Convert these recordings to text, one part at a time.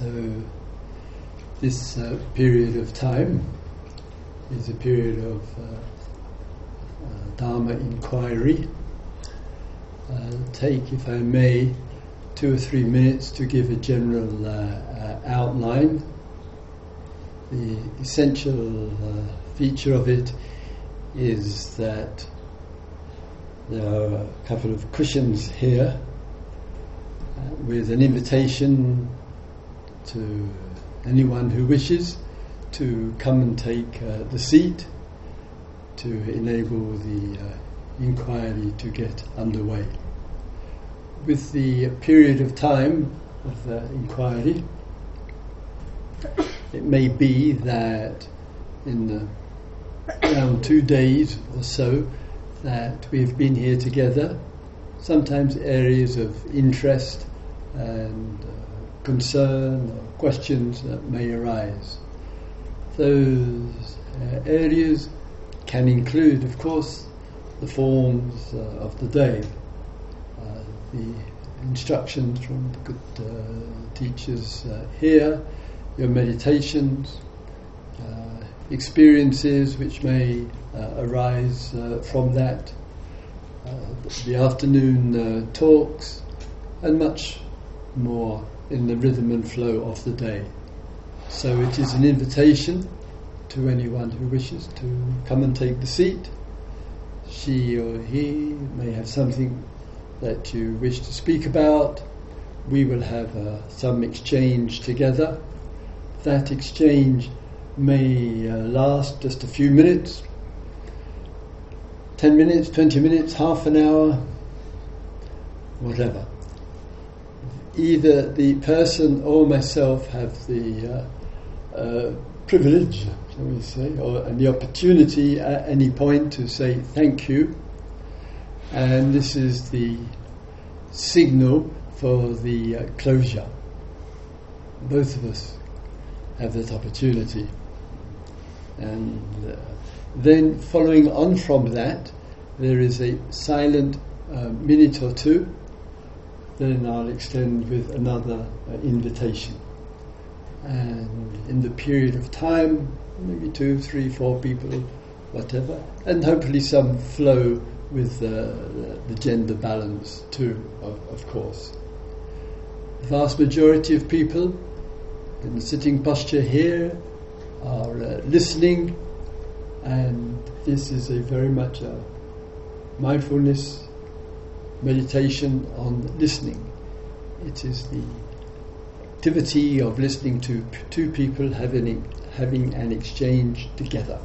So, this uh, period of time is a period of uh, uh, Dharma inquiry. Uh, take, if I may, two or three minutes to give a general uh, uh, outline. The essential feature of it is that there are a couple of cushions here with an invitation to anyone who wishes to come and take uh, the seat to enable the uh, inquiry to get underway. With the period of time of the inquiry, it may be that in the around two days or so that we've been here together, sometimes areas of interest and uh, concern or questions that may arise. Those uh, areas can include, of course, the forms uh, of the day, uh, the instructions from the good uh, teachers uh, here, your meditations, experiences which may arise from that, the afternoon talks, and much more in the rhythm and flow of the day. So it is an invitation to anyone who wishes to come and take the seat. She or he may have something that you wish to speak about. We will have uh, some exchange together. That exchange may uh, last just a few minutes 10 minutes, 20 minutes, half an hour, whatever either the person or myself have the uh, uh, privilege, shall we say, or and the opportunity at any point to say thank you, and this is the signal for the uh, closure. Both of us have that opportunity, and uh, then following on from that, there is a silent uh, minute or two then I'll extend with another uh, invitation. And in the period of time, maybe two, three, four people, whatever, and hopefully some flow with uh, the gender balance too, of, of, course. The vast majority of people in the sitting posture here are uh, listening, and this is a very much a mindfulness meditation on listening. It is the activity of listening to two people having having an exchange together.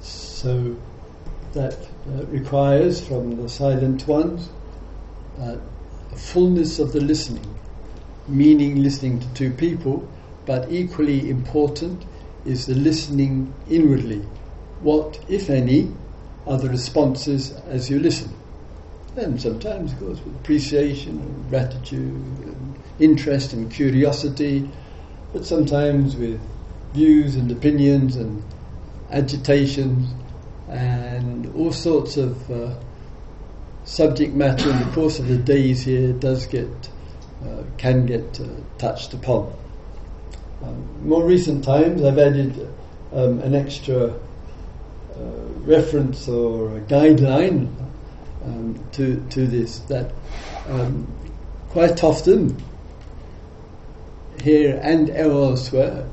So that uh, requires from the silent ones uh, a fullness of the listening, meaning listening to two people, but equally important is the listening inwardly. What, if any, are the responses as you listen? And sometimes it goes with appreciation and gratitude and interest and curiosity, but sometimes with views and opinions and agitations and all sorts of uh, subject matter in the course of the days here does get uh, can get uh, touched upon. Um, more recent times, I've added um, an extra uh, reference or a guideline um, to to this that um, quite often here and elsewhere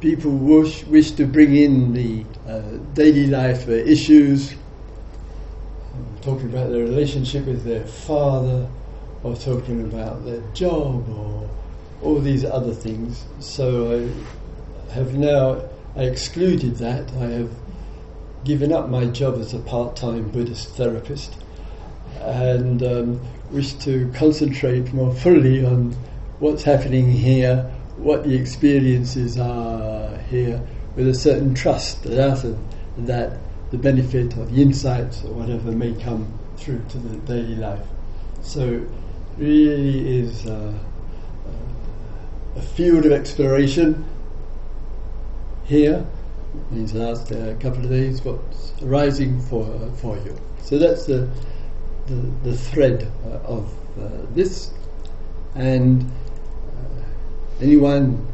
people wish wish to bring in the uh, daily life issues, um, talking about their relationship with their father, or talking about their job, or all these other things. So I have now I excluded that. I have given up my job as a part-time Buddhist therapist and um, wish to concentrate more fully on what's happening here, what the experiences are here, with a certain trust that of that the benefit or the insights or whatever may come through to the daily life. So, really is uh, a field of exploration here these last uh, couple of days, what's arising for uh, for you. So that's the the, the thread uh, of uh, this, and anyone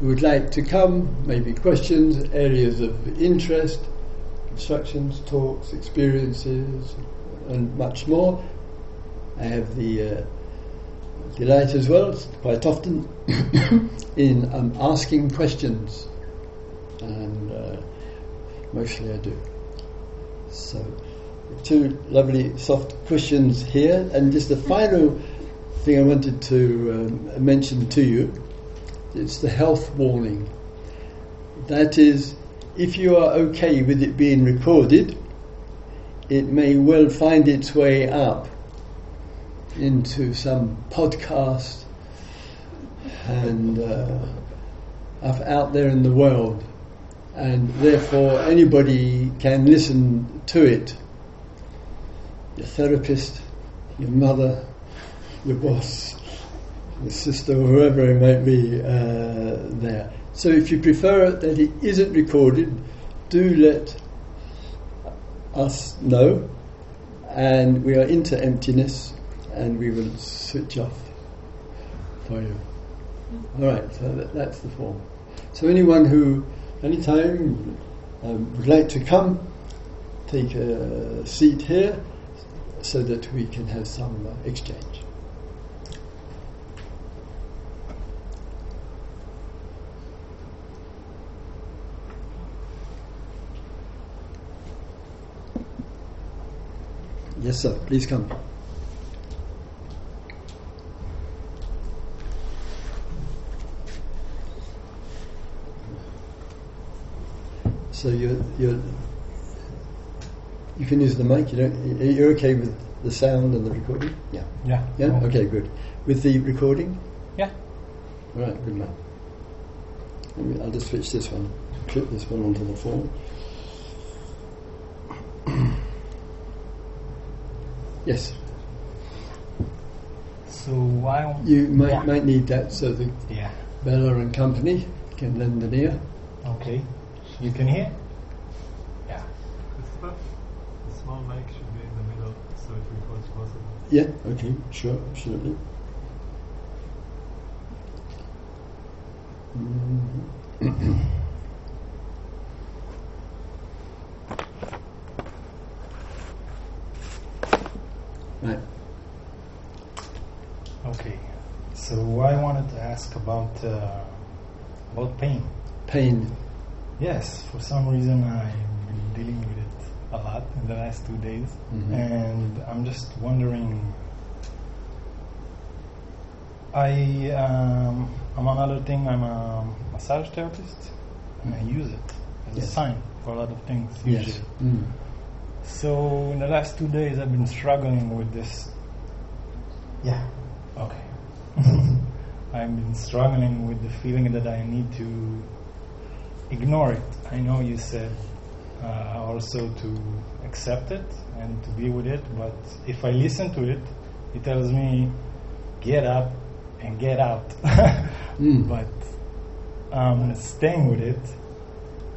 who would like to come, maybe questions, areas of interest, instructions, talks, experiences, and much more. I have the uh, delight as well, quite often, in um, asking questions, and uh, mostly I do. So, two lovely soft questions here, and just the final thing I wanted to um, mention to you. It's the health warning. That is, if you are okay with it being recorded, it may well find its way up into some podcast and uh, out there in the world, and therefore anybody can listen to it. Your therapist, your mother, your boss, your sister, whoever it might be uh, there. So if you prefer that it isn't recorded, do let us know, and we are into emptiness, and we will switch off for you. All right, so that, that's the form. So anyone who, anytime, um, would like to come, take a seat here, so that we can have some uh, exchange. Yes, sir. Please come. So you're, you're you can use the mic. You don't. You're okay with the sound and the recording? Yeah. Yeah. Yeah. Okay. Good. With the recording? Yeah. All right. Good man. I'll just switch this one. Clip this one onto the phone. Yes. So I. You might yeah. might need that so the yeah. Bella and company can lend an ear. Okay. You can hear. Yeah. Christopher, The small mic should be in the middle, so it records possible. Yeah. Okay. Sure. Absolutely. Mm-hmm. Right. Okay. So I wanted to ask about uh, about pain. Pain. Yes. For some reason, I've been dealing with it a lot in the last two days, mm-hmm. and I'm just wondering. I um, among other thing, I'm a massage therapist, and I use it as yes. a sign for a lot of things usually. Yes. Mm. So in the last two days, I've been struggling with this. Yeah. Okay. I've been struggling with the feeling that I need to ignore it. I know you said uh, also to accept it and to be with it, but if I listen to it, it tells me get up and get out. mm. But I'm staying with it,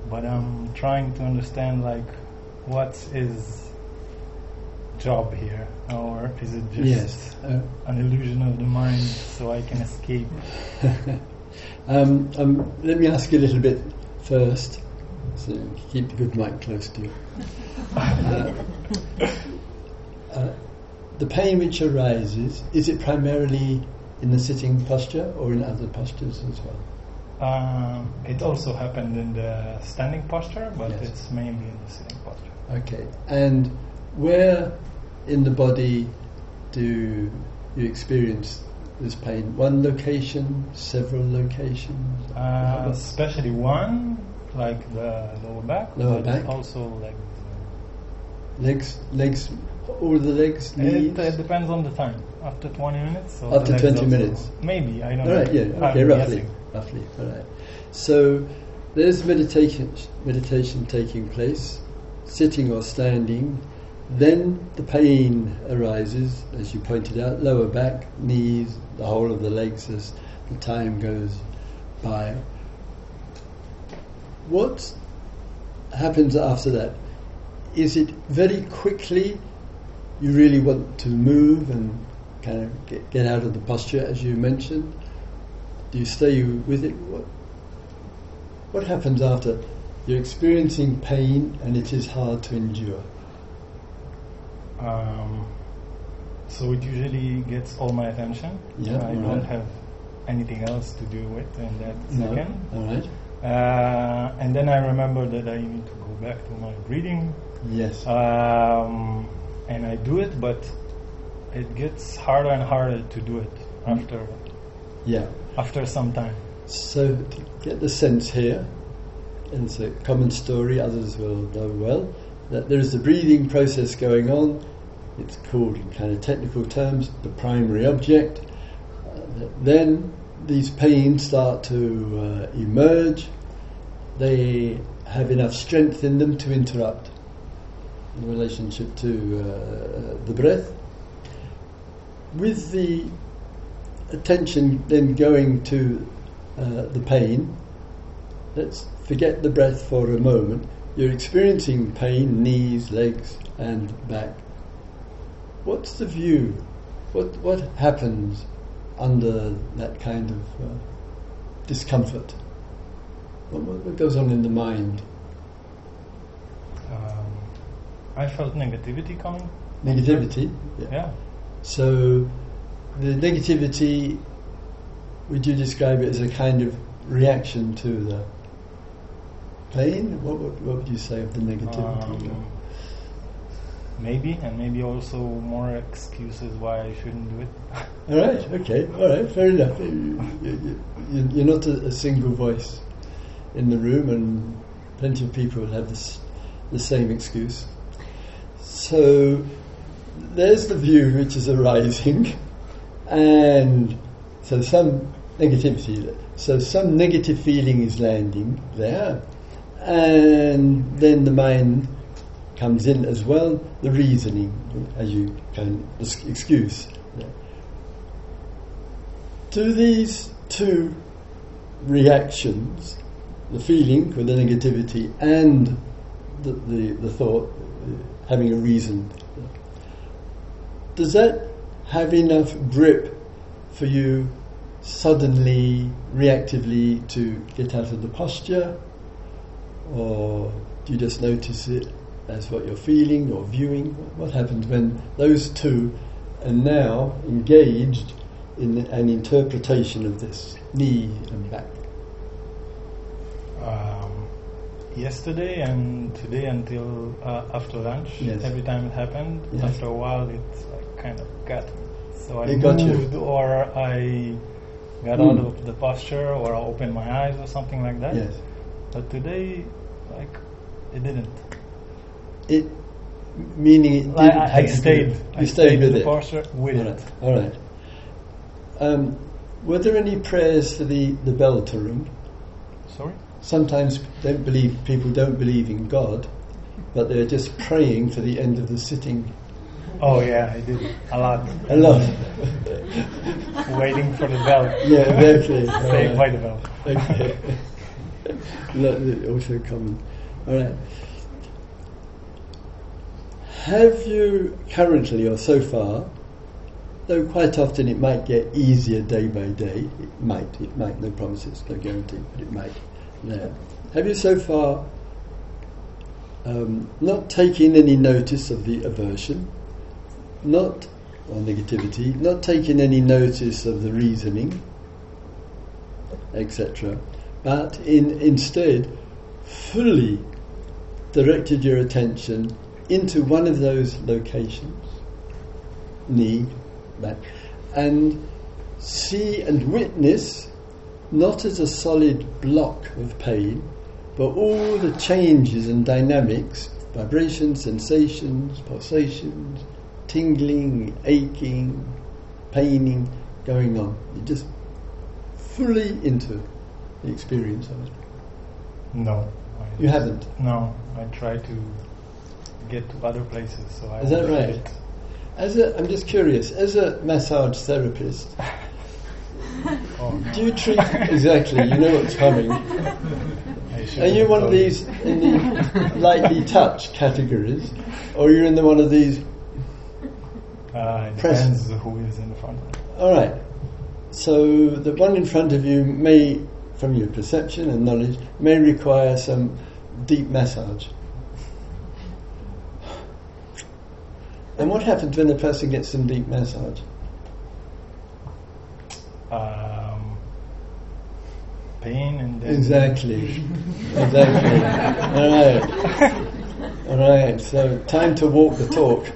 but I'm trying to understand like what is job here, or is it just yes. uh, an illusion of the mind so I can escape? um, um, let me ask you a little bit first, so keep the good mic close to you. Uh, uh, the pain which arises, is it primarily in the sitting posture or in other postures as well? Um, it also happened in the standing posture, but yes. it's mainly in the sitting posture. Okay, and where in the body do you experience this pain? One location, several locations? Uh, especially one, like the lower back. Lower back. Also like legs, legs, all the legs. It, it, depends on the time. After 20 minutes. After 20 minutes. Maybe I don't all know. Right, yeah. Okay, I'm roughly, guessing. roughly. All right. So there's meditation, meditation taking place, sitting or standing then the pain arises, as you pointed out, lower back, knees, the whole of the legs as the time goes by. What happens after that? Is it very quickly you really want to move and kind of get, get out of the posture, as you mentioned? Do you stay with it? What, what happens after you're experiencing pain and it is hard to endure? Um, so it usually gets all my attention. Yeah, I don't right. have anything else to do with in that No? second. All right. Uh, and then I remember that I need to go back to my breathing. Yes. Um, and I do it, but it gets harder and harder to do it Mm. after yeah. after some time. So to get the sense here, and it's a common story, others will know well, that there is a breathing process going on. It's called, in kind of technical terms, the primary object. Uh, then these pains start to uh, emerge. They have enough strength in them to interrupt in relationship to uh, the breath. With the attention then going to uh, the pain, let's forget the breath for a moment. You're experiencing pain, knees, legs, and back. What's the view? What what happens under that kind of uh, discomfort? What, what, goes on in the mind? Um, I felt negativity coming. Negativity. Yeah. So the negativity, would you describe it as a kind of reaction to the pain? What would, what would you say of the negativity? Um, maybe, and maybe also more excuses why I shouldn't do it. all right, okay, all right, fair enough. You, you, you're not a, a single voice in the room, and plenty of people have this, the same excuse. So there's the view which is arising, and so some negativity, so some negative feeling is landing there, and then the mind comes in as well, the reasoning, as you can excuse. Do these two reactions, the feeling with the negativity and the, the, the thought, uh, having a reason, does that have enough grip for you suddenly, reactively to get out of the posture? Or do you just notice it as what you're feeling or viewing? What happens when those two are now engaged in an interpretation of this knee and back? Um, yesterday and today until uh, after lunch, Yes. every time it happened, Yes. after a while it like, kind of got me. So I It moved or I got Mm. out of the posture or I opened my eyes or something like that. Yes. But today, like, it didn't. It meaning it I, I have stayed. I You stayed with the it. with All it. right. All right. Um, were there any prayers for the the bell to ring? Sorry. Sometimes don't believe people don't believe in God, but they're just praying for the end of the sitting. Oh yeah, I did a lot. A lot. Waiting for the bell. yeah, exactly. Staying by the bell. Okay. Also common. All right. Have you currently or so far, though quite often it might get easier day by day, it might, it might, no promises, no guarantee, but it might. Yeah. Have you so far um, not taken any notice of the aversion, not, or negativity, not taking any notice of the reasoning, etc., but in, instead fully directed your attention into one of those locations, knee, back, and see and witness not as a solid block of pain, but all the changes and dynamics, vibrations, sensations, pulsations, tingling, aching, paining going on. You're just fully into the experience of it. No. I You haven't. No, I try to get to other places. So I Is that right? As a, I'm just curious, as a massage therapist, Oh, no. do you treat exactly? You know what's coming. Are you one of these in the lightly touch categories, or you're in the one of these? Uh, it Press- depends who is in the front. All right. So the one in front of you may, from your perception and knowledge, may require some deep massage. And what happens when the person gets some deep massage? Um, pain and then Exactly. exactly. All right. All right. So time to walk the talk.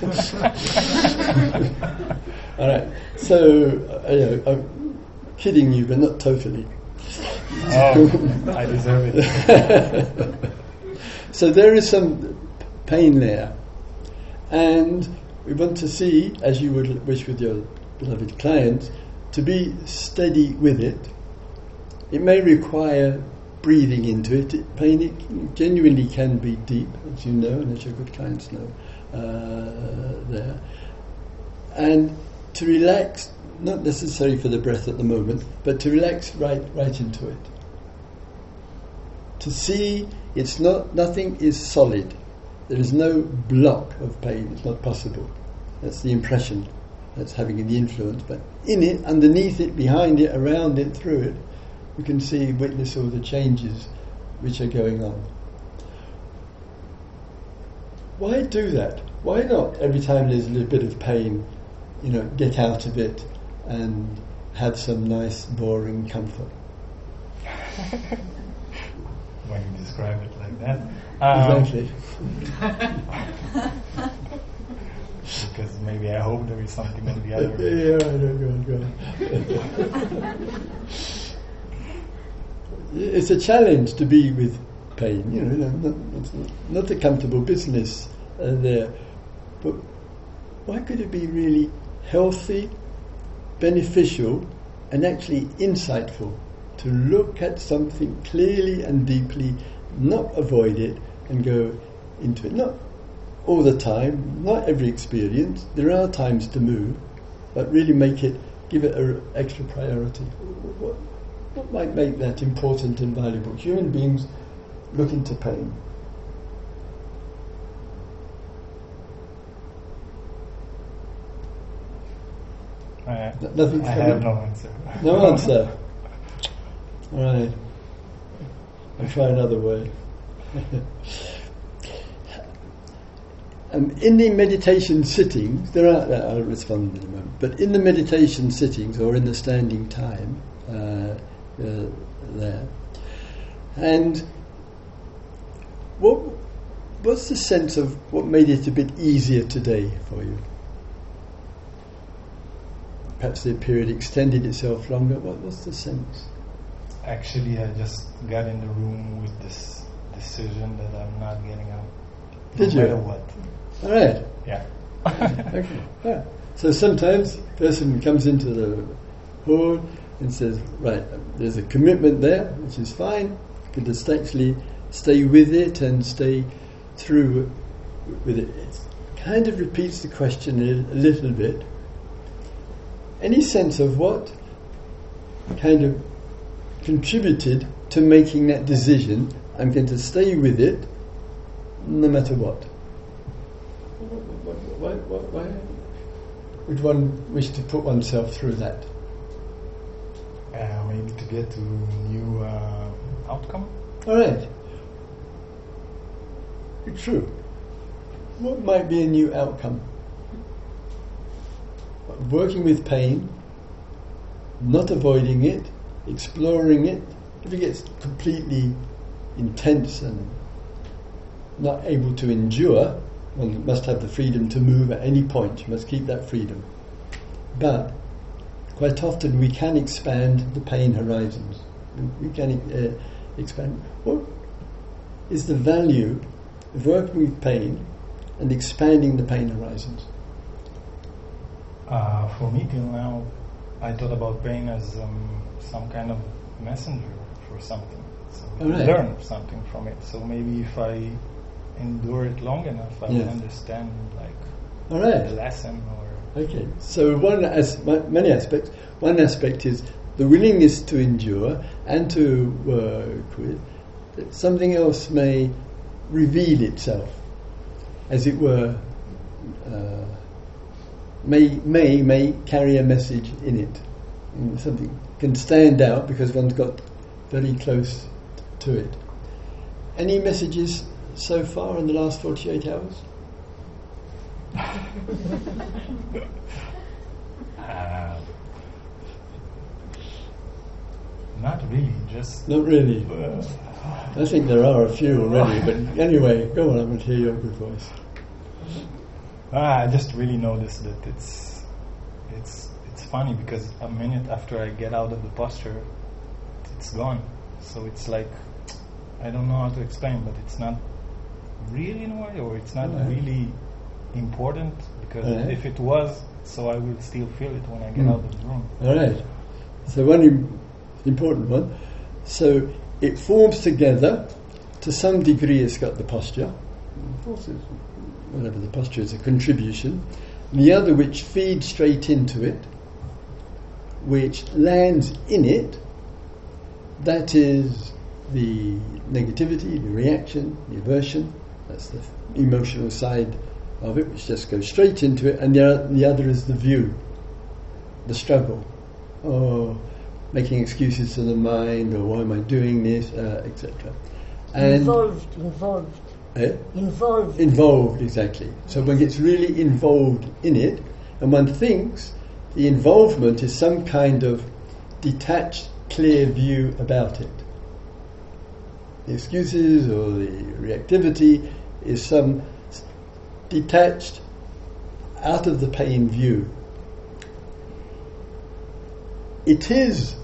All right. So uh, you know, I'm kidding you, but not totally. oh, I deserve it. so there is some pain there, and we want to see, as you would wish with your beloved clients, to be steady with it. It may require breathing into it. pain genuinely can be deep, as you know, and as your good clients know uh, there. And to relax, not necessarily for the breath at the moment, but to relax right, right into it. To see it's not, nothing is solid. There is no block of pain. It's not possible. That's the impression that's having the influence. But in it, underneath it, behind it, around it, through it, you can see, witness all the changes which are going on. Why do that? Why not every time there's a little bit of pain, you know, get out of it and have some nice, boring comfort? when you describe it like that. Um, exactly. because maybe I hope there is something in the other. yeah, go on, go on. it's a challenge to be with pain, you know, not, it's not a comfortable business uh, there. But why could it be really healthy, beneficial, and actually insightful to look at something clearly and deeply, not avoid it, and go into it? Not all the time, not every experience. There are times to move, but really make it, give it an extra priority. What, what might make that important and valuable? Human beings look into pain. Nothing I have no answer. No answer. Right. I'll try another way. um, in the meditation sittings, there are, uh, I'll respond in a moment, but in the meditation sittings or in the standing time uh, uh, there, and what, what's the sense of what made it a bit easier today for you? perhaps the period extended itself longer. What was the sense? Actually, I just got in the room with this decision that I'm not getting out. Did no you? matter what. All right. Yeah. okay. Yeah. So sometimes a person comes into the hall and says, right, there's a commitment there, which is fine. You can just actually stay with it and stay through with it. It kind of repeats the question a, a little bit any sense of what kind of contributed to making that decision? I'm going to stay with it no matter what. Why, why, why would one wish to put oneself through that? Uh, maybe to get to new uh, outcome. All right. True. What might be a new outcome? working with pain, not avoiding it, exploring it. If it gets completely intense and not able to endure, one must have the freedom to move at any point. You must keep that freedom. But quite often we can expand the pain horizons. We can uh, expand. What is the value of working with pain and expanding the pain horizons? Uh, for me, till now, I thought about pain as um, some kind of messenger for something. So we Alright. learn something from it. So maybe if I endure it long enough, I will understand like All the lesson or Okay. So one as many aspects. One aspect is the willingness to endure and to work with. Something else may reveal itself, as it were. Uh, may may may carry a message in it. Mm, Something can stand out because one's got very close to it. Any messages so far in the last 48 hours? Uh, not really, just. Not really. Uh, I think there are a few already, but anyway, go on, I want to hear your good voice. Ah, I just really noticed that it's it's funny because a minute after I get out of the posture, it's gone. So it's like I don't know how to explain, but it's not really in a way, or it's not really important because if it was, so I will still feel it when I get Mm. out of the room. All right. So one im- important one. So it forms together. To some degree, it's got the posture. Of course, whatever the posture is, a contribution. The other, which feeds straight into it, which lands in it, that is the negativity, the reaction, the aversion. That's the emotional side of it, which just goes straight into it. And the, the other is the view, the struggle, or making excuses to the mind, or why am I doing this, uh, etc. And involved, involved, eh? involved. involved exactly. So one gets really involved in it, and one thinks the involvement is some kind of detached, clear view about it. The excuses or the reactivity is some detached, out of the pain view. It is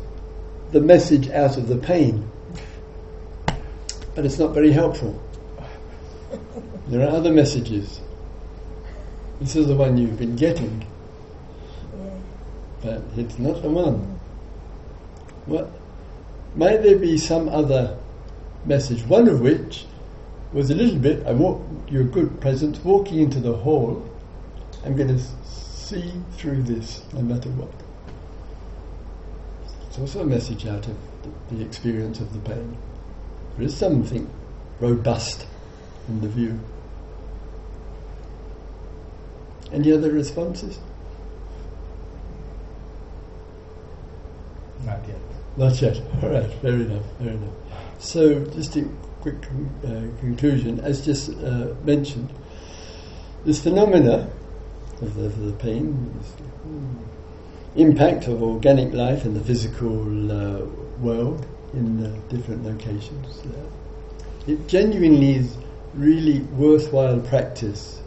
the message out of the pain, but it's not very helpful. There are other messages. This is the one you've been getting. But it's not the one. What might there be some other message? One of which was a little bit. I walk your good presence walking into the hall. I'm going to see through this, no matter what. It's also a message out of the experience of the pain. There is something robust in the view. Any other responses? Not yet. Not yet. All right, fair enough, fair enough. So, just a quick uh, conclusion. As just uh, mentioned, this phenomena of the, the pain, this mm, impact of organic life in the physical uh, world in uh, different locations, uh, it genuinely is really worthwhile practice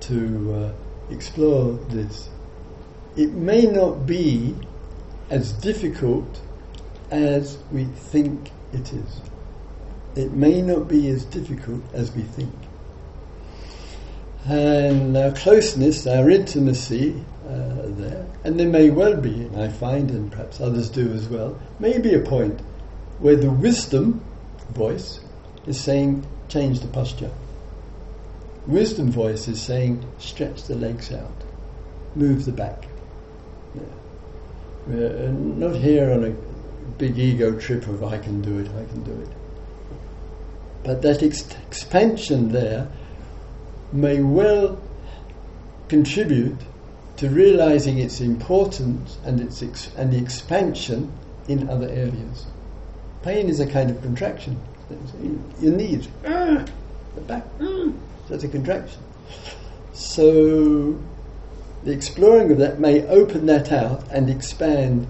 to uh, explore this. It may not be as difficult as we think it is. It may not be as difficult as we think. And our closeness, our intimacy uh, there, and there may well be, and I find, and perhaps others do as well, may be a point where the wisdom voice is saying, change the posture. Wisdom voice is saying, stretch the legs out, move the back. Uh, not here on a big ego trip of I can do it, I can do it. But that ex- expansion there may well contribute to realizing its importance and its ex- and the expansion in other areas. Pain is a kind of contraction. Your knees, ah, the back, ah, that's a contraction. So the exploring of that may open that out and expand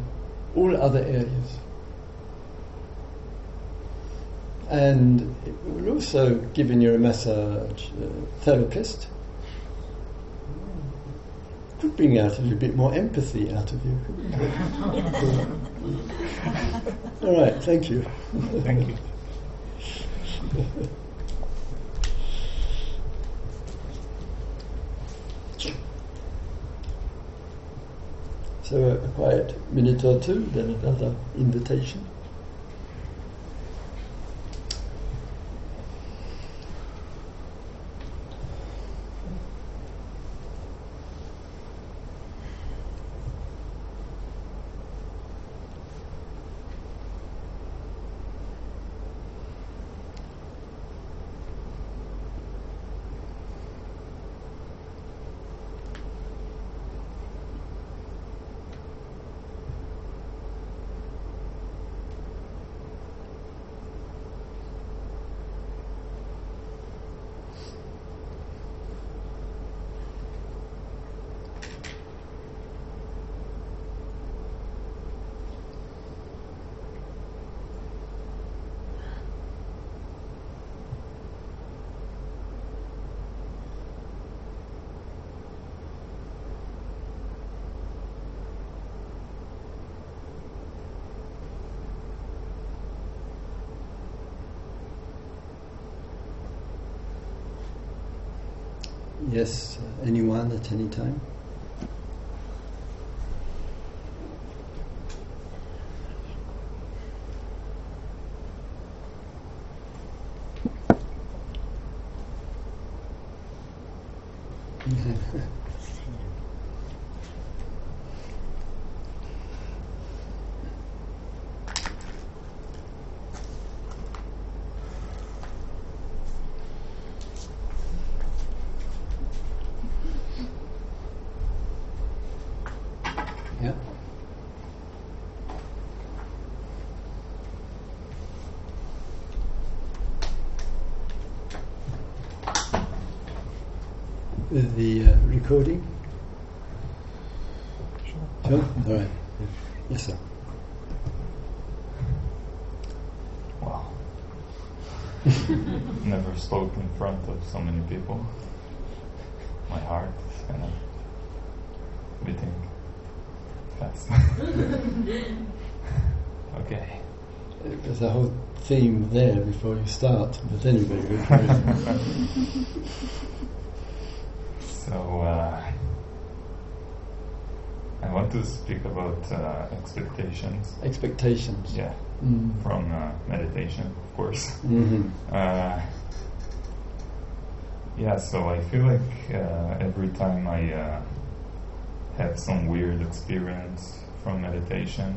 all other areas. And it will also, given you're a massage uh, therapist, could bring out a little bit more empathy out of you. All right, thank you. Thank you. So a quiet minute or two, then another invitation. At any time. yeah. With the uh, recording? Sure. All right. Yes, sir. Wow. Never spoke in front of so many people. My heart is kind of beating fast. okay. There's a whole theme there before you start, but anyway, we'll carry on. So, uh, I want to speak about uh, expectations. expectations. Yeah, Mm. from uh, meditation, of course. hmm Uh, yeah, so I feel like uh, every time I uh, have some weird experience from meditation,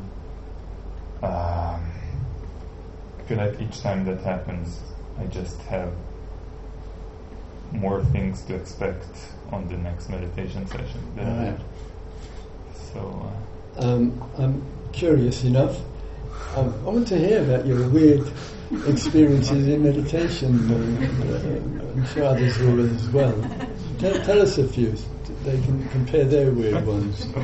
um, I feel like each time that happens, I just have more things to expect on the next meditation session. than I Right. So, uh, Um, I'm curious enough. Um, I want to hear about your weird experiences in meditation. Uh, I'm sure others will as well. Tell, tell us a few. They can compare their weird ones.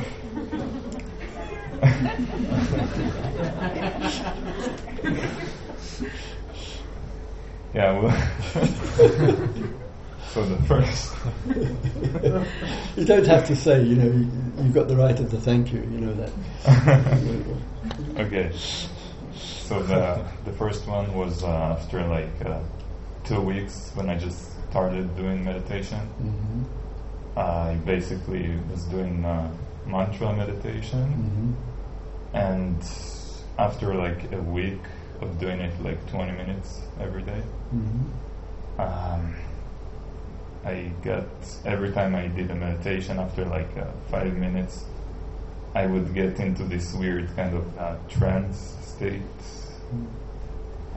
yeah, well. so the first. you don't have to say, you know, you, you've got the right of the thank you, you know that. okay. So the the first one was uh, after like uh, two weeks when I just started doing meditation. hmm I basically was doing uh, mantra meditation, hmm and after like a week of doing it like 20 minutes every day, hmm um, I got every time I did a meditation after like uh, five minutes, I would get into this weird kind of uh, trance state.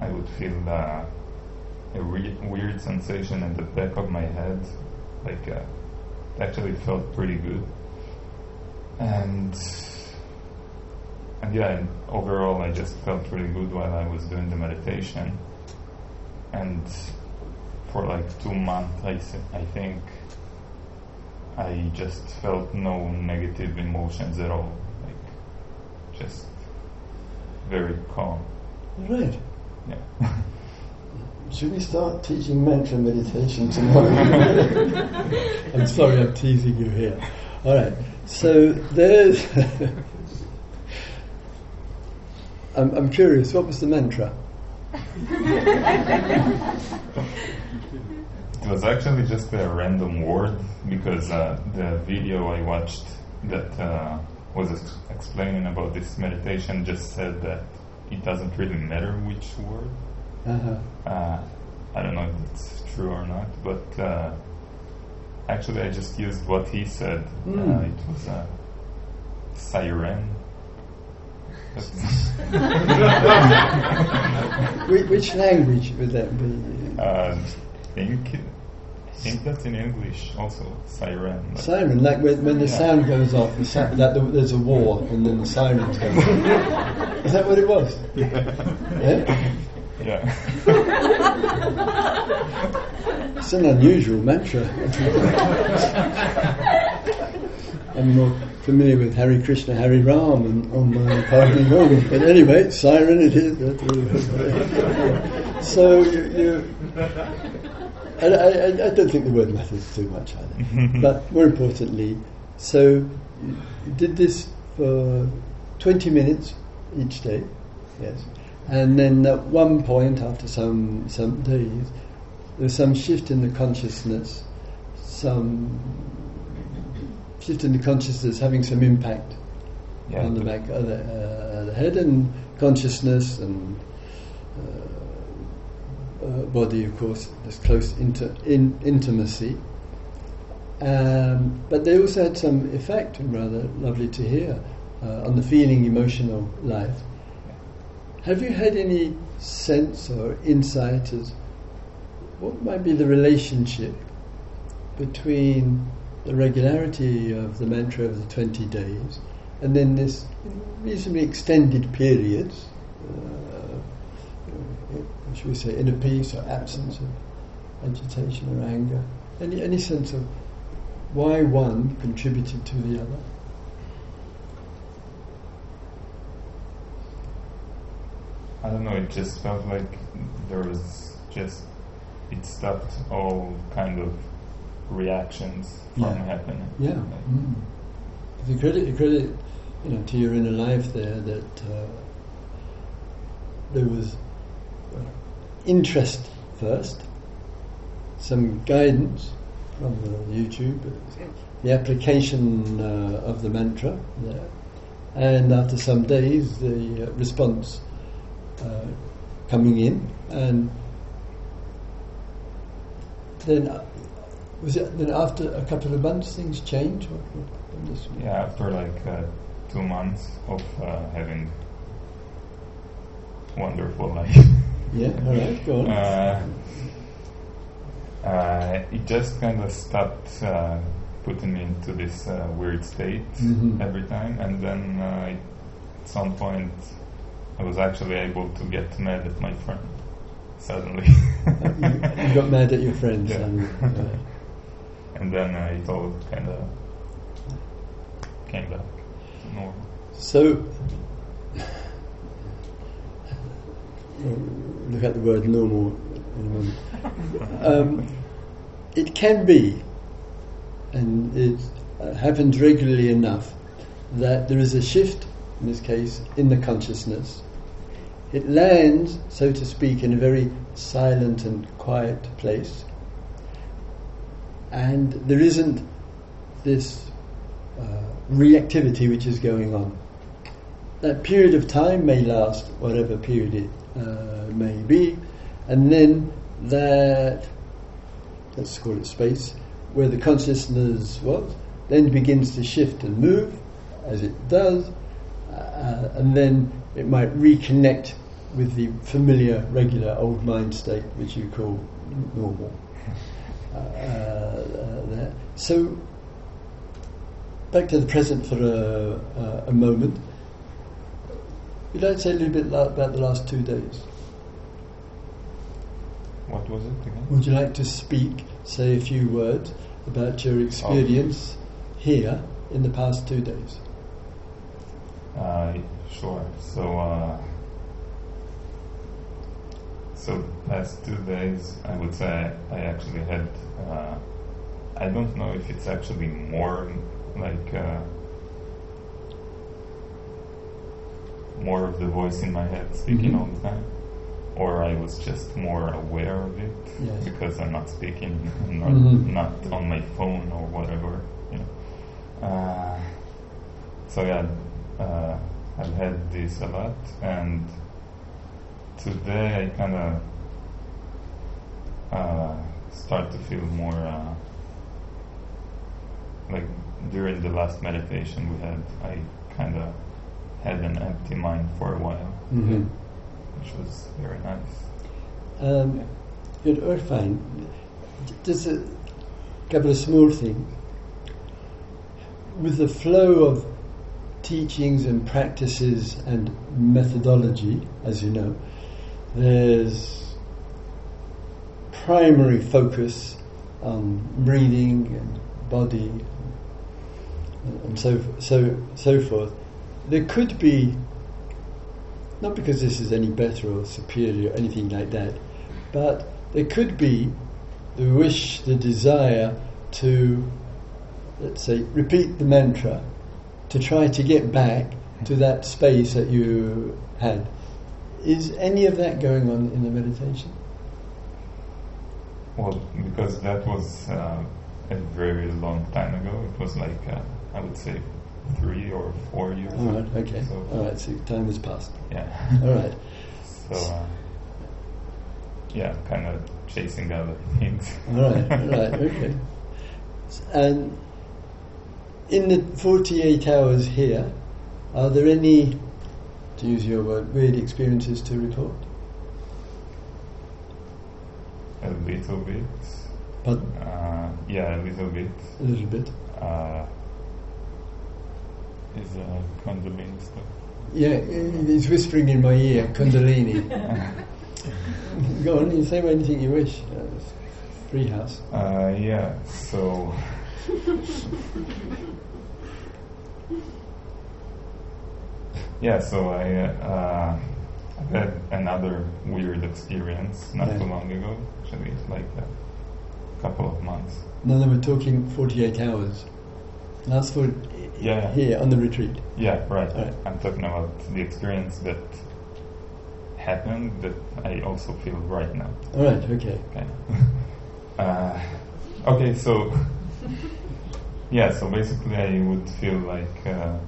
I would feel uh, a re- weird sensation in the back of my head, like uh, it actually felt pretty good, and and yeah, overall I just felt really good while I was doing the meditation, and for like two months, I think I just felt no negative emotions at all. Like, just very calm. Right. Yeah. Should we start teaching mantra meditation tomorrow? I'm sorry, I'm teasing you here. All right. So there's. I'm, I'm curious. What was the mantra? It was actually just a random word because uh, the video I watched that uh, was ex- explaining about this meditation just said that it doesn't really matter which word. Uh-huh. Uh, I don't know if it's true or not, but uh, actually I just used what he said. Mm. Uh, it was a siren. Which, language would that be? uh, think, I think that's in English also, siren. but- Siren, like when, when the Yeah. sound goes off, the the, there's a war, and then the sirens go. off. Is that what it was? Yeah. Yeah. It's an unusual mantra. I'm more familiar with Hare Krishna, Hare Ram, and om mani padme hum. But anyway, siren it is. so you, you I, I, I don't think the word matters too much either. but more importantly, so did this for 20 minutes each day, yes. And then at one point, after some some days, there's some shift in the consciousness. some shift in the consciousness having some impact Yeah. on the back of the, uh, the head and consciousness and uh, body, of course, this close inter- in, intimacy. Um, but they also had some effect, rather lovely to hear, uh, on the feeling, emotional life. Have you had any sense or insight as what might be the relationship between the regularity of the mantra over the 20 days and then this reasonably extended periods, uh, uh, should we say, inner peace or absence of agitation or anger? Any, any sense of why one contributed to the other? I don't know. It just felt like there was just it stopped all kind of reactions from Yeah. happening. Yeah. Like, Mm. The credit, the credit, you know, to your inner life there that uh, there was uh, interest first, some guidance from YouTube, the application uh, of the mantra there, and after some days the uh, response uh, coming in, and then uh, was it then after a couple of months things change? What, what? Yeah, after like uh, two months of uh, having wonderful life, Yeah, all right, go on. uh, uh, it just kind of stopped uh, putting me into this uh, weird state Mhm. every time, and then uh, at some point I was actually able to get mad at my friend suddenly. you, you got mad at your friends, Yeah. and uh, and then uh, it all kind of came back to normal. so look at the word normal. Um, it can be, and it uh, happens regularly enough, that there is a shift, in this case, in the consciousness. It lands, so to speak, in a very silent and quiet place, and there isn't this uh, reactivity which is going on. That period of time may last whatever period it uh, may be, and then that, let's call it space, where the consciousness was, then begins to shift and move, as it does, uh, and then it might reconnect with the familiar, regular old mind state, which you call normal. Uh, uh. So, back to the present for a, a moment. Would you like to say a little bit about the last two days? What was it again? Would you like to speak, say a few words about your experience here in the past two days? Uh, sure. So, uh, so past two days, I would say I actually had. Uh, I don't know if it's actually more like uh, more of the voice in my head speaking Mhm. all the time, or I was just more aware of it Yes. because I'm not speaking, not, Mhm. not on my phone or whatever. You know. Uh, so yeah, uh, I've had this a lot, and today I kind of uh, start to feel more uh, like during the last meditation we had. I kind of had an empty mind for a while, Mm-hmm. which was very nice. Um, good, or fine. Just a couple of small things. With the flow of teachings and practices and methodology, as you know, there's primary focus on breathing and body and so so so forth. There could be not because this is any better or superior or anything like that, but there could be the wish, the desire to, let's say, repeat the mantra to try to get back to that space that you had. Is any of that going on in the meditation? Well, because that was uh, a very long time ago. It was like uh, I would say three or four years. All right, okay. So, All right, so time has passed. Yeah. All right. So uh, yeah, kind of chasing other things. All right, all right, okay. And in the 48 hours here, are there any, to use your word, weird experiences to report? a little bit. But Uh, yeah, a little bit. a little bit. Uh, is uh, Kundalini stuff. Yeah, he's whispering in my ear, Kundalini. Go on, you say anything you wish. Uh, it's free house. Uh, yeah, so. yeah, so I uh, I've had another weird experience not Yeah. too long ago, actually, like a couple of months. No, no, we're talking 48 hours. That's for Yeah. here on the retreat. Yeah, right. Right. I'm talking about the experience that happened that I also feel right now. All right, okay. Okay. uh, okay, so yeah, so basically I would feel like uh,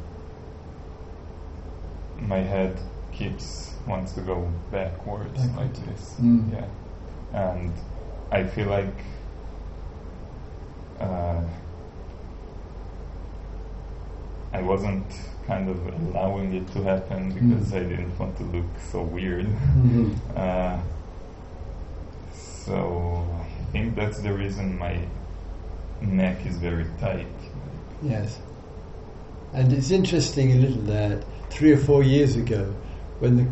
my head keeps wants to go backwards like this. Mm. Yeah, and I feel like. Uh, I wasn't kind of allowing it to happen because Mm. I didn't want to look so weird. Mhm. Uh, so I think that's the reason my neck is very tight. Yes. And it's interesting a little that three or four years ago, when the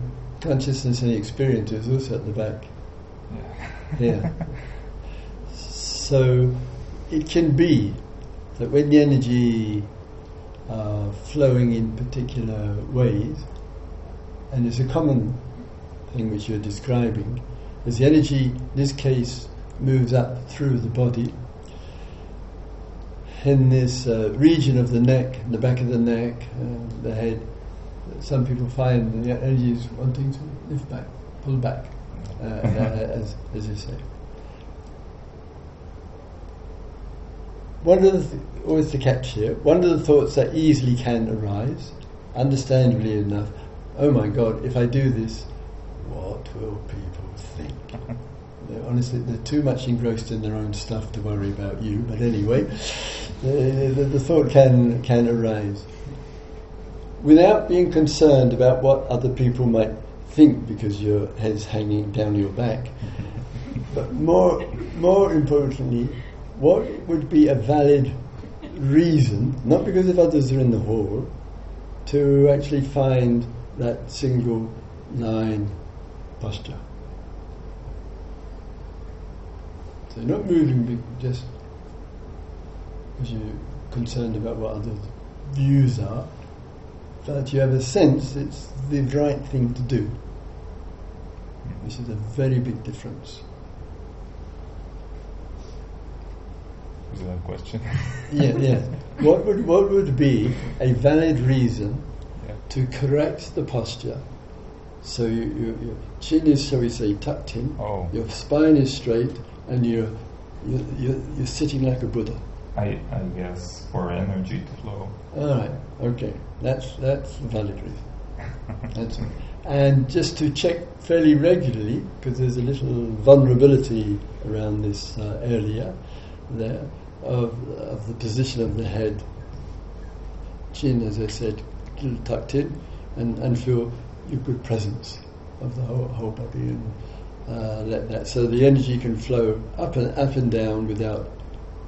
consciousness and the experience was also at the back. Yeah. Yeah. so it can be that when the energy are flowing in particular ways, and it's a common thing which you're describing, as the energy, in this case, moves up through the body, in this uh, region of the neck, the back of the neck, uh, the head, some people find the energy is wanting to lift back, pull back, uh, uh, as, as you say. One of the th- always the catch here. One of the thoughts that easily can arise, understandably enough. Oh my God! If I do this, what will people think? They're, honestly, they're too much engrossed in their own stuff to worry about you. But anyway, the, the, the thought can can arise without being concerned about what other people might think because your head's hanging down your back. But more, more importantly, what would be a valid reason, not because if others are in the hall, to actually find that single line posture? So not moving just because you're concerned about what others' views are, but you have a sense it's the right thing to do. This is a very big difference. A question? Yeah, yeah. What would what would be a valid reason yeah. to correct the posture? So you, you, your chin is, shall we say, tucked in. Oh. Your spine is straight, and you're you're, you're, you're sitting like a Buddha. I, I guess for energy to flow. All right. Okay. That's that's a valid reason. That's and just to check fairly regularly because there's a little vulnerability around this uh, area there of, of the position of the head, chin, as I said, tucked in, and, and feel your good presence of the whole, whole body and uh, let that so the energy can flow up and up and down without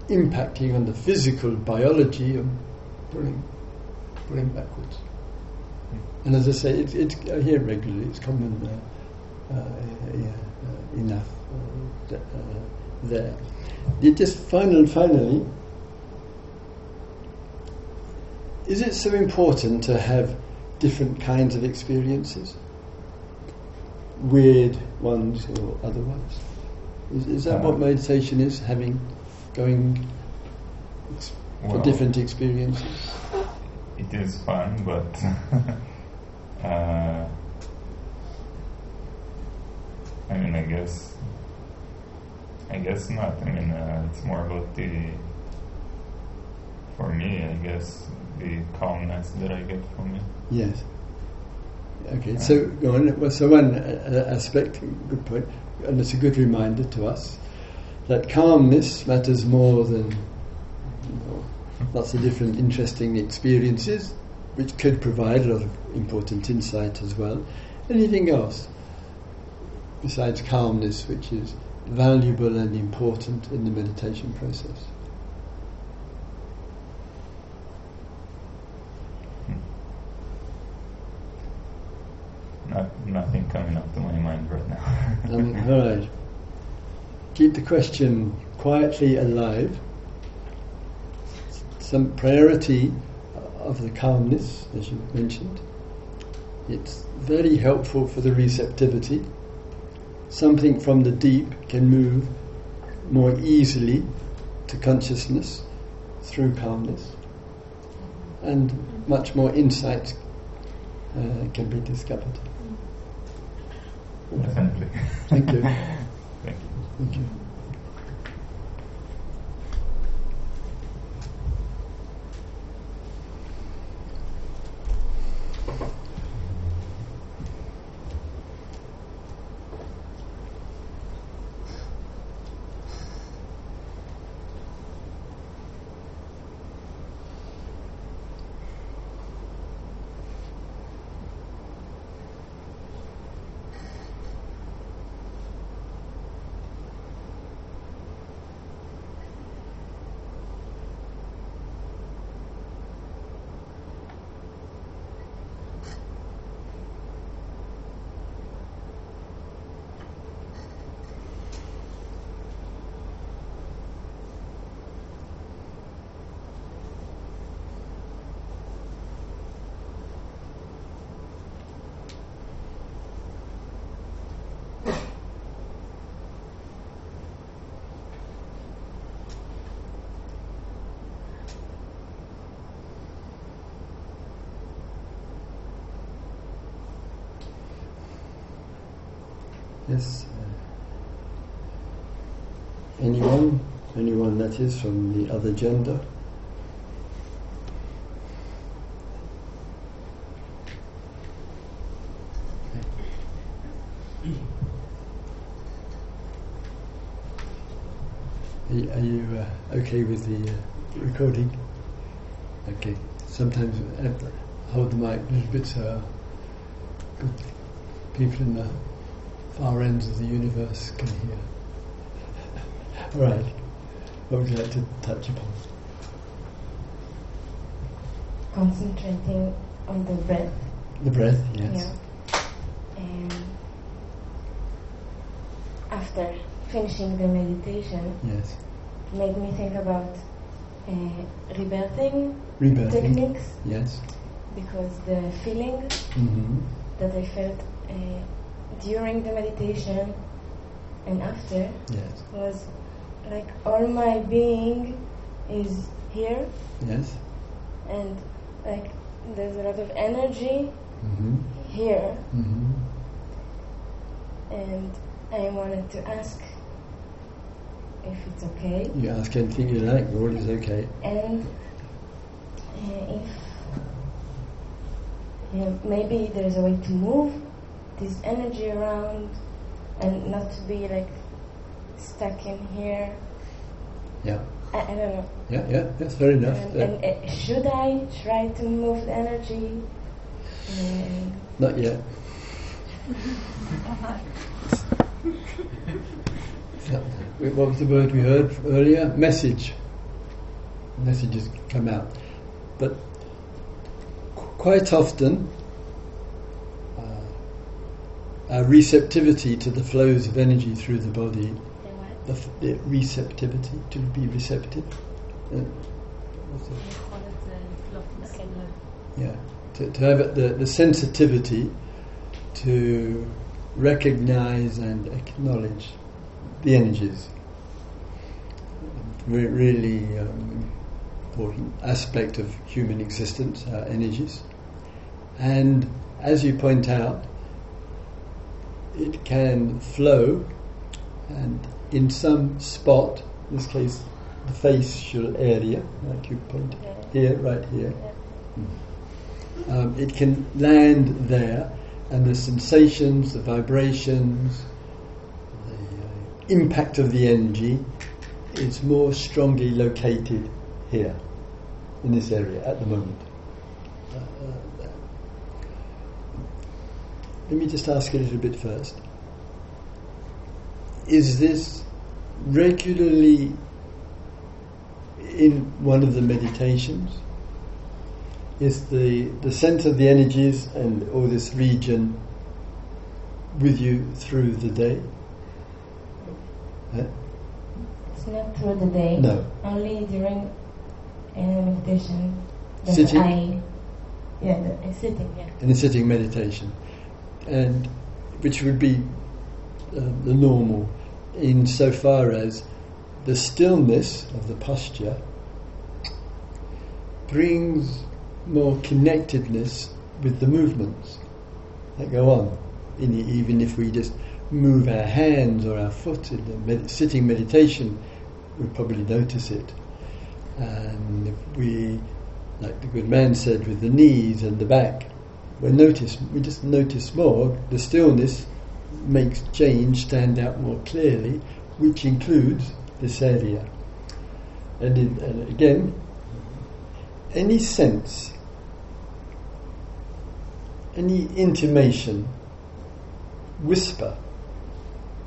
impacting on the physical biology and pulling pulling backwards. And as I say, it's, it's I hear regularly. It's common uh, uh, yeah, uh, enough uh, uh, there. Just final, finally, is it so important to have different kinds of experiences, weird ones or other ones? Is, is that what Uh, meditation is? Having, going ex- for different experiences. It is fun, but uh, I mean, I guess, I guess not. I mean, uh, it's more about the for me, I guess, the calmness that I get from it. Yes. Okay, so go on. Well, so one uh, aspect, good point, and it's a good reminder to us that calmness matters more than you know, lots of different interesting experiences, which could provide a lot of important insight as well. Anything else besides calmness, which is valuable and important in the meditation process? Not, nothing coming up to my mind right now. Um, all right. Keep the question quietly alive. Some priority of the calmness, as you mentioned. It's very helpful for the receptivity. Something from the deep can move more easily to consciousness through calmness, and much more insight uh, can be discovered. Definitely. Thank you. Thank you. Thank you. Yes. uh, Anyone? Anyone that is from the other gender? Are you, uh, okay with the uh, recording? Okay. Sometimes uh, hold the mic a little bit so people in the far ends of the universe can hear. Right. What would you like to touch upon? concentrating on the breath. The breath, yes. Yeah. And after finishing the meditation, Yes. made me think about uh, rebirthing Rebirthing. techniques Yes. because the feeling Mm-hmm. that I felt uh, during the meditation and after Yes. was like all my being is here Yes. and like there's a lot of energy Mm-hmm. here Mm-hmm. and I wanted to ask if it's okay You ask anything you like, all is okay. and uh, if yeah, maybe there's a way to move this energy around and not to be like stuck in here. Yeah. I, I don't know. Yeah, yeah, that's fair enough. And, and uh, should I try to move the energy? And Not yet. Yeah. Wait, What was the word we heard earlier? Message. Messages come out. But qu- quite often, uh, our receptivity to the flows of energy through the body, the the, f- the receptivity, to be receptive. Uh. Yeah, to, to have it- the, the sensitivity to recognize and acknowledge the energies. Re- really um, important aspect of human existence, our energies. And as you point out, it can flow and in some spot, in this case the facial area, like you pointed here, right here. Um, it can land there, and the sensations, the vibrations, the uh, impact of the energy is more strongly located here, in this area at the moment. Uh, uh, let me just ask a little bit first. Is this regularly in one of the meditations? Is the, the sense of the energies and all this region with you through the day? Huh? It's not through the day. No. Only during uh, meditation. Sitting? I, yeah, the, uh, sitting. Yeah. in a sitting meditation, and which would be uh, the normal, insofar as the stillness of the posture brings more connectedness with the movements that go on. The, even if we just move our hands or our foot in the med- sitting meditation, we'll probably notice it. And if we, like the good man said, with the knees and the back, we notice we just notice more. The stillness makes change stand out more clearly, which includes this area. And, in, and again, any sense, any intimation, whisper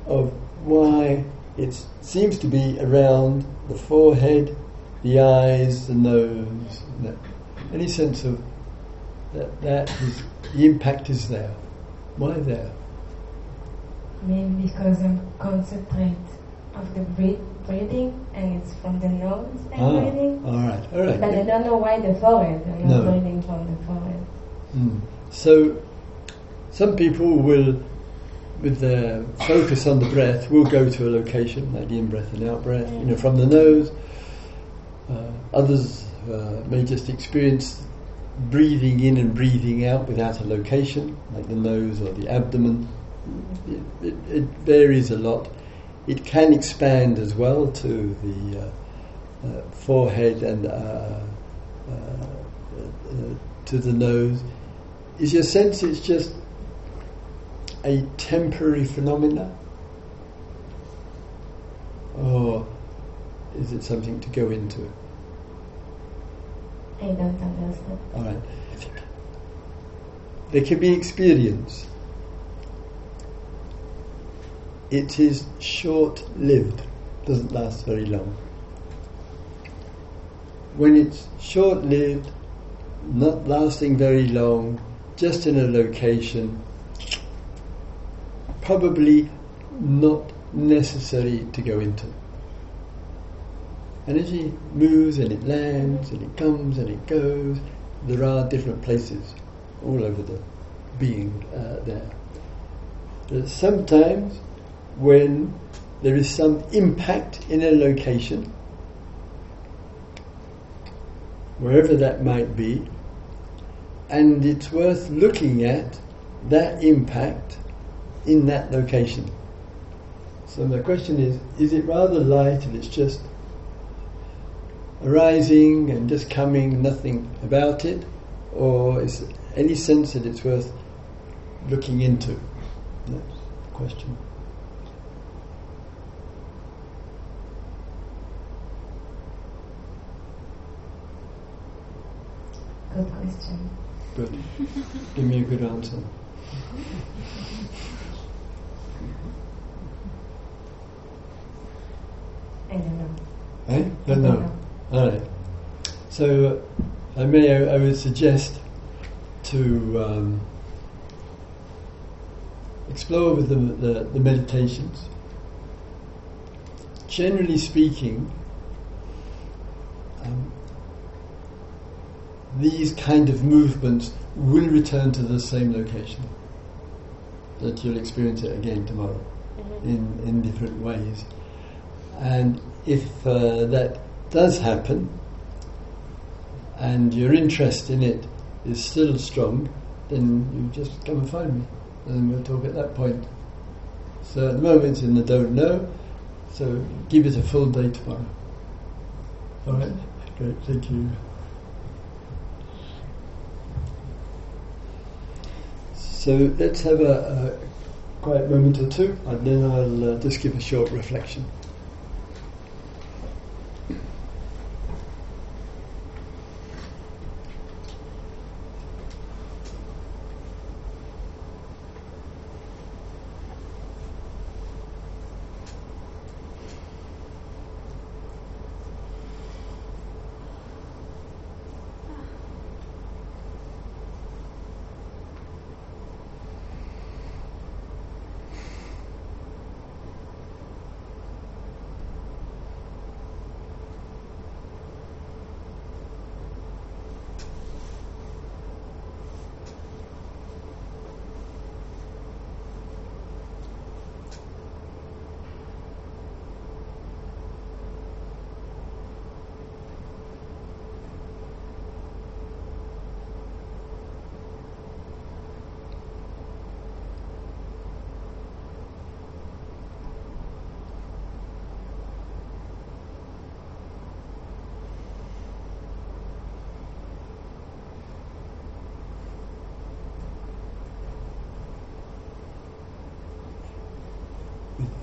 of why it seems to be around the forehead, the eyes, the nose, no. any sense of that, that is, the impact is there. Why there? Maybe because I'm concentrate of the breath, breathing and it's from the nose I'm Ah, breathing. all right, all right. But I don't know why the forehead. I'm not No. breathing from the forehead. Mm. So, some people will, with their focus on the breath, will go to a location like the in breath and out breath, you know, from the nose. Uh, others uh, may just experience breathing in and breathing out without a location, like the nose or the abdomen. It, it, it varies a lot. It can expand as well to the uh, uh, forehead and uh, uh, uh, to the nose. Is your sense it's just a temporary phenomena? Or is it something to go into? I don't understand. All right. There can be experience. It is short lived, doesn't last very long. When it's short lived, not lasting very long, just in a location, probably not necessary to go into. Energy moves and it lands and it comes and it goes. There are different places all over the being uh, there. But sometimes when there is some impact in a location, wherever that might be, and it's worth looking at that impact in that location. So the question is, is it rather light and it's just arising and just coming, nothing about it, or is any sense that it's worth looking into? That's the question. Good question. Good. Give me a good answer. I don't know. Eh? Don't know. All right. So, I may, I would suggest to um, explore with the, the, the meditations. Generally speaking, these kind of movements will return to the same location. That you'll experience it again tomorrow in, in different ways. And if uh, that does happen, and your interest in it is still strong, then you just come and find me, and we'll talk at that point. So at the moment it's in the don't know, so give it a full day tomorrow. All right, great, thank you. So let's have a, a quiet moment or two, and then I'll uh, just give a short reflection.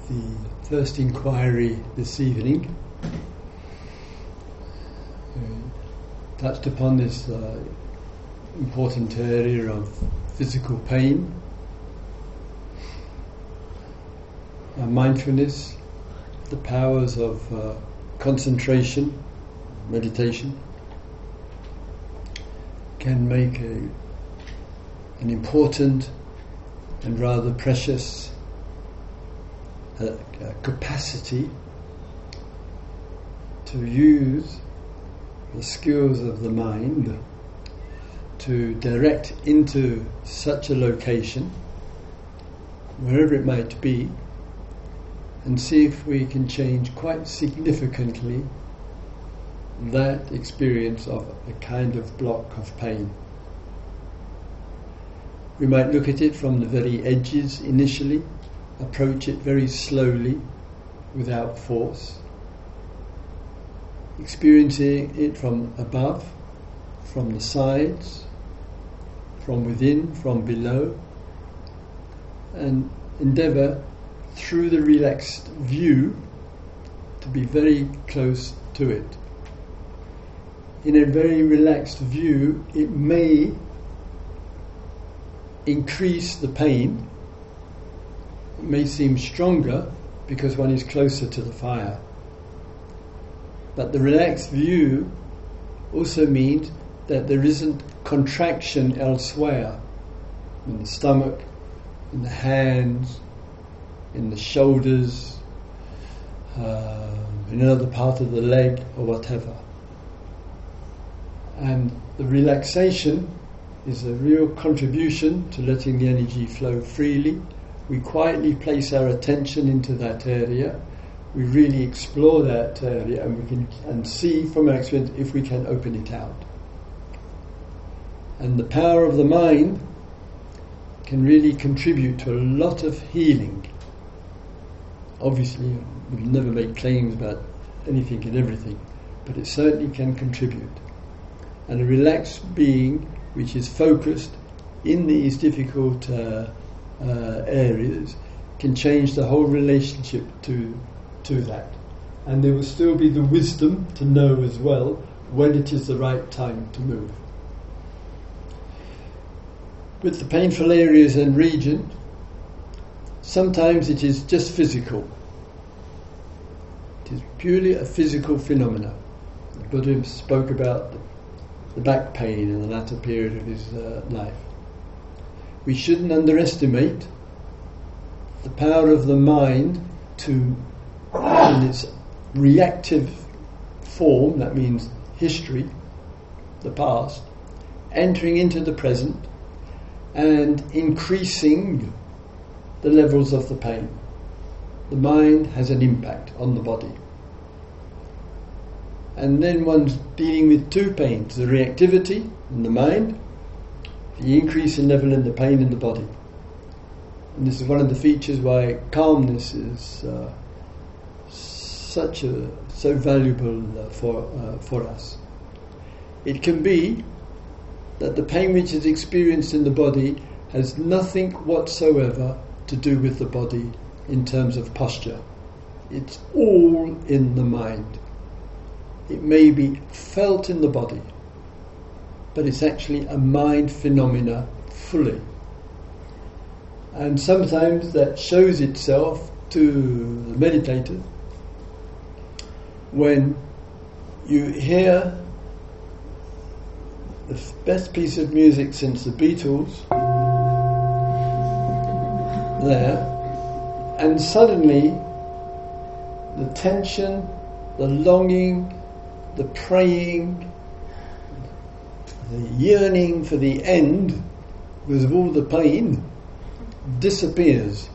The first inquiry this evening, uh, touched upon this uh, important area of physical pain, uh, mindfulness, the powers of uh, concentration, meditation, can make a, an important and rather precious capacity to use the skills of the mind to direct into such a location, wherever it might be, and see if we can change quite significantly that experience of a kind of block of pain. We might look at it from the very edges initially, approach it very slowly without force, experiencing it from above, from the sides, from within, from below, and endeavour through the relaxed view to be very close to it. In a very relaxed view, it may increase the pain, may seem stronger because one is closer to the fire. But the relaxed view also means that there isn't contraction elsewhere in the stomach, in the hands, in the shoulders, uh, in another part of the leg, or whatever. And the relaxation is a real contribution to letting the energy flow freely. We quietly place our attention into that area. We really explore that area and we can and see from our experience if we can open it out. And the power of the mind can really contribute to a lot of healing. Obviously, we'll never make claims about anything and everything, but it certainly can contribute. And a relaxed being which is focused in these difficult uh, uh, areas can change the whole relationship to, to that. And there will still be the wisdom to know as well when it is the right time to move. With the painful areas and region, sometimes it is just physical. It is purely a physical phenomena. The Buddha spoke about the, back pain in the latter period of his uh, life. We shouldn't underestimate the power of the mind to, in its reactive form, that means history, the past, entering into the present and increasing the levels of the pain. The mind has an impact on the body. And then one's dealing with two pains the reactivity in the mind, the increase in level in the pain in the body. And this is one of the features why calmness is uh, such a so valuable uh, for uh, for us. It can be that the pain which is experienced in the body has nothing whatsoever to do with the body in terms of posture. It's all in the mind. It may be felt in the body, but it's actually a mind phenomena fully. And sometimes that shows itself to the meditator when you hear the best piece of music since the Beatles there, and suddenly the tension, the longing, the praying, the yearning for the end of all the pain disappears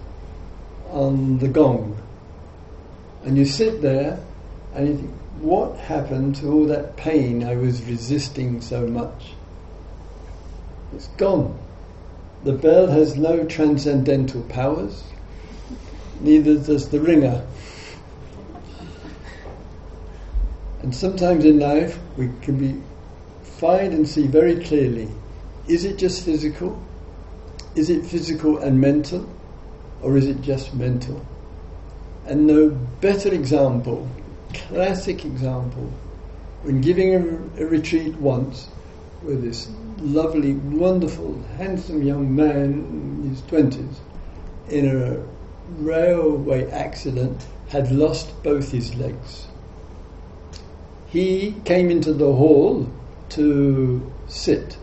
on the gong. And you sit there and you think, what happened to all that pain I was resisting so much? It's gone. The bell has no transcendental powers, neither does the ringer. And sometimes in life we can be find and see very clearly is it just physical? Is it physical and mental? Or is it just mental? And no better example, classic example, when giving a, a retreat once with this lovely, wonderful, handsome young man in his 20s in a railway accident had lost both his legs. He came into the hall to sit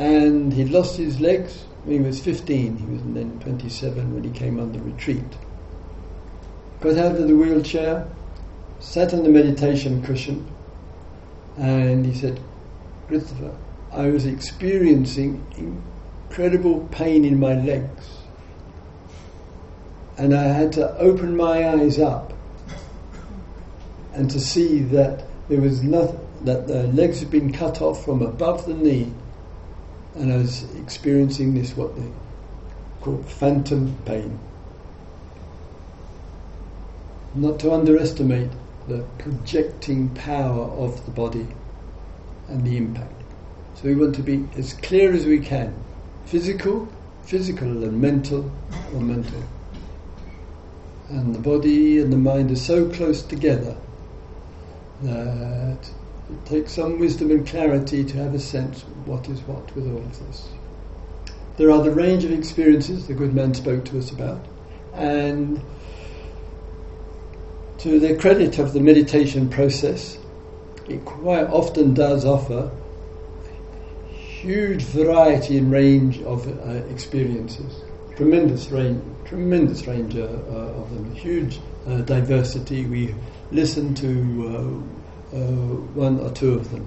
and he lost his legs when he was 15. He was then 27 when he came on the retreat. Got out of the wheelchair, sat on the meditation cushion, and he said, Christopher, I was experiencing incredible pain in my legs. And I had to open my eyes up and to see that there was nothing, that the legs had been cut off from above the knee and I was experiencing this what they call phantom pain. Not to underestimate the projecting power of the body and the impact. So we want to be as clear as we can. Physical, physical and mental or mental. And the body and the mind are so close together that it takes some wisdom and clarity to have a sense of what is what with all of this. There are the range of experiences the good man spoke to us about, and to the credit of the meditation process, it quite often does offer huge variety and range of uh, experiences. Tremendous range, tremendous range uh, uh, of them. Huge uh, diversity. We listen to uh, one or two of them.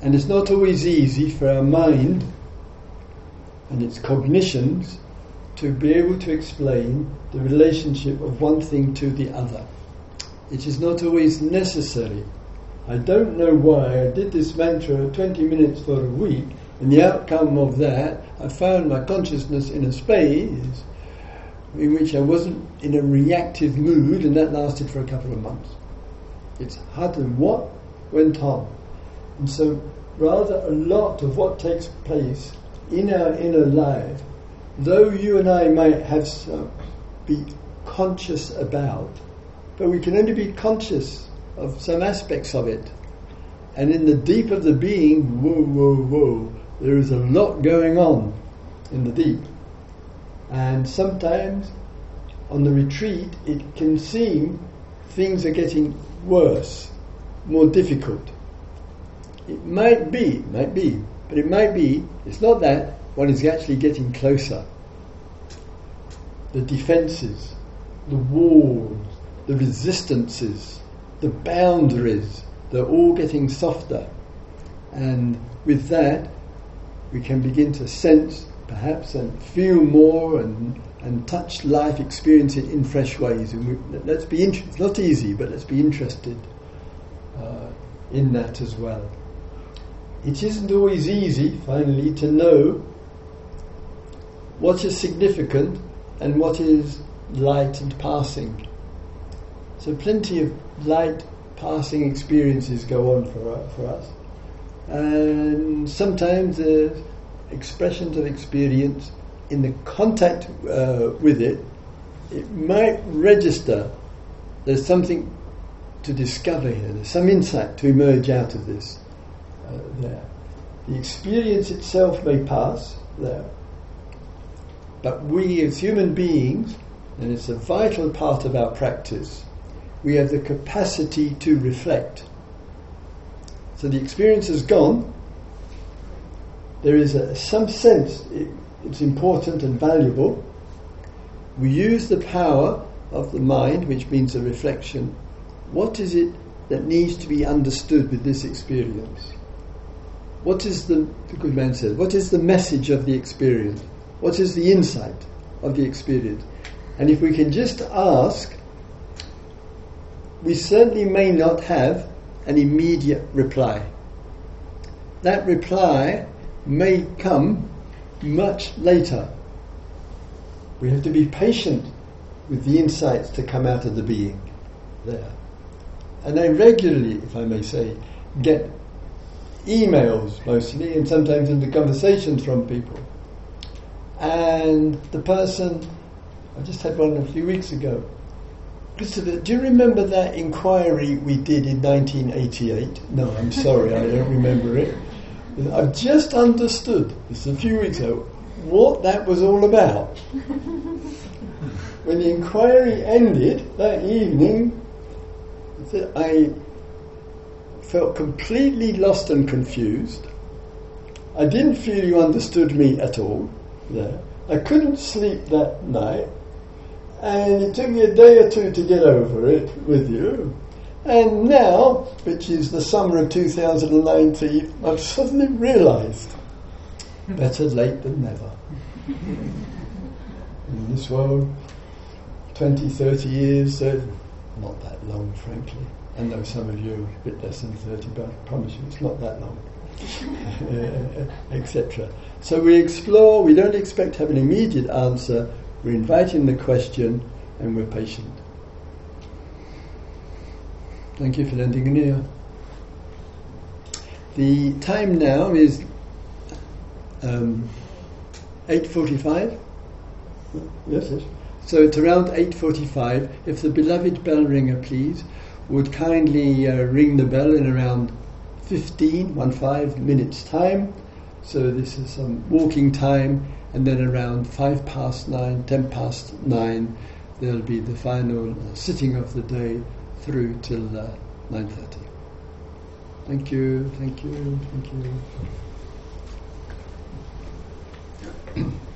And it's not always easy for our mind and its cognitions to be able to explain the relationship of one thing to the other. It is not always necessary. I don't know why I did this mantra 20 minutes for a week, and the outcome of that, I found my consciousness in a space in which I wasn't in a reactive mood, and that lasted for a couple of months. It's hard to what went on. And so, rather, a lot of what takes place in our inner life, though you and I might have some, be conscious about, but we can only be conscious of some aspects of it. And in the deep of the being, whoa, whoa, whoa, there is a lot going on in the deep. And sometimes on the retreat, it can seem things are getting worse, more difficult. It might be, might be, but it might be, it's not that, one is actually getting closer. The defences, the walls, the resistances, the boundaries, they're all getting softer. And with that, we can begin to sense, perhaps, and feel more and and touch life, experience it in fresh ways. And we, let's be interested. It's not easy, but let's be interested uh, in that as well. It isn't always easy, finally, to know what is significant and what is light and passing. So plenty of light passing experiences go on for, for us. And sometimes the expressions of experience in the contact uh, with it, it might register there's something to discover here, there's some insight to emerge out of this uh, there. The experience itself may pass there, but we as human beings, and it's a vital part of our practice, we have the capacity to reflect. So the experience has gone. There is a, some sense it, it's important and valuable. We use the power of the mind, which means the reflection. What is it that needs to be understood with this experience? What is the, the good man says, what is the message of the experience? What is the insight of the experience? And if we can just ask, we certainly may not have an immediate reply. That reply may come much later. We have to be patient with the insights to come out of the being there. And I regularly, if I may say, get emails mostly and sometimes into conversations from people. And the person, I just had one a few weeks ago, Christopher, do you remember that inquiry we did in 1988? No, I'm sorry, I don't remember it. I've just understood, it's a few weeks ago, what that was all about. when the inquiry ended that evening, I felt completely lost and confused. I didn't feel you understood me at all. I couldn't sleep that night, and it took me a day or two to get over it with you. And now, which is the summer of 2019, I've suddenly realised better late than never. In this world, 20, 30 years, uh, not that long, frankly. I know some of you are a bit less than 30, but I promise you it's not that long. Etc. So we explore, we don't expect to have an immediate answer, we're inviting the question and we're patient. Thank you for lending an ear. The time now is um, 8.45. Yes, yes. So it's around 8.45. If the beloved bell ringer, please, would kindly uh, ring the bell in around 15, one five minutes time. So this is some walking time, and then around five past 9, 10 past nine, there'll be the final uh, sitting of the day through till uh, 9.30. Thank you, thank you, thank you.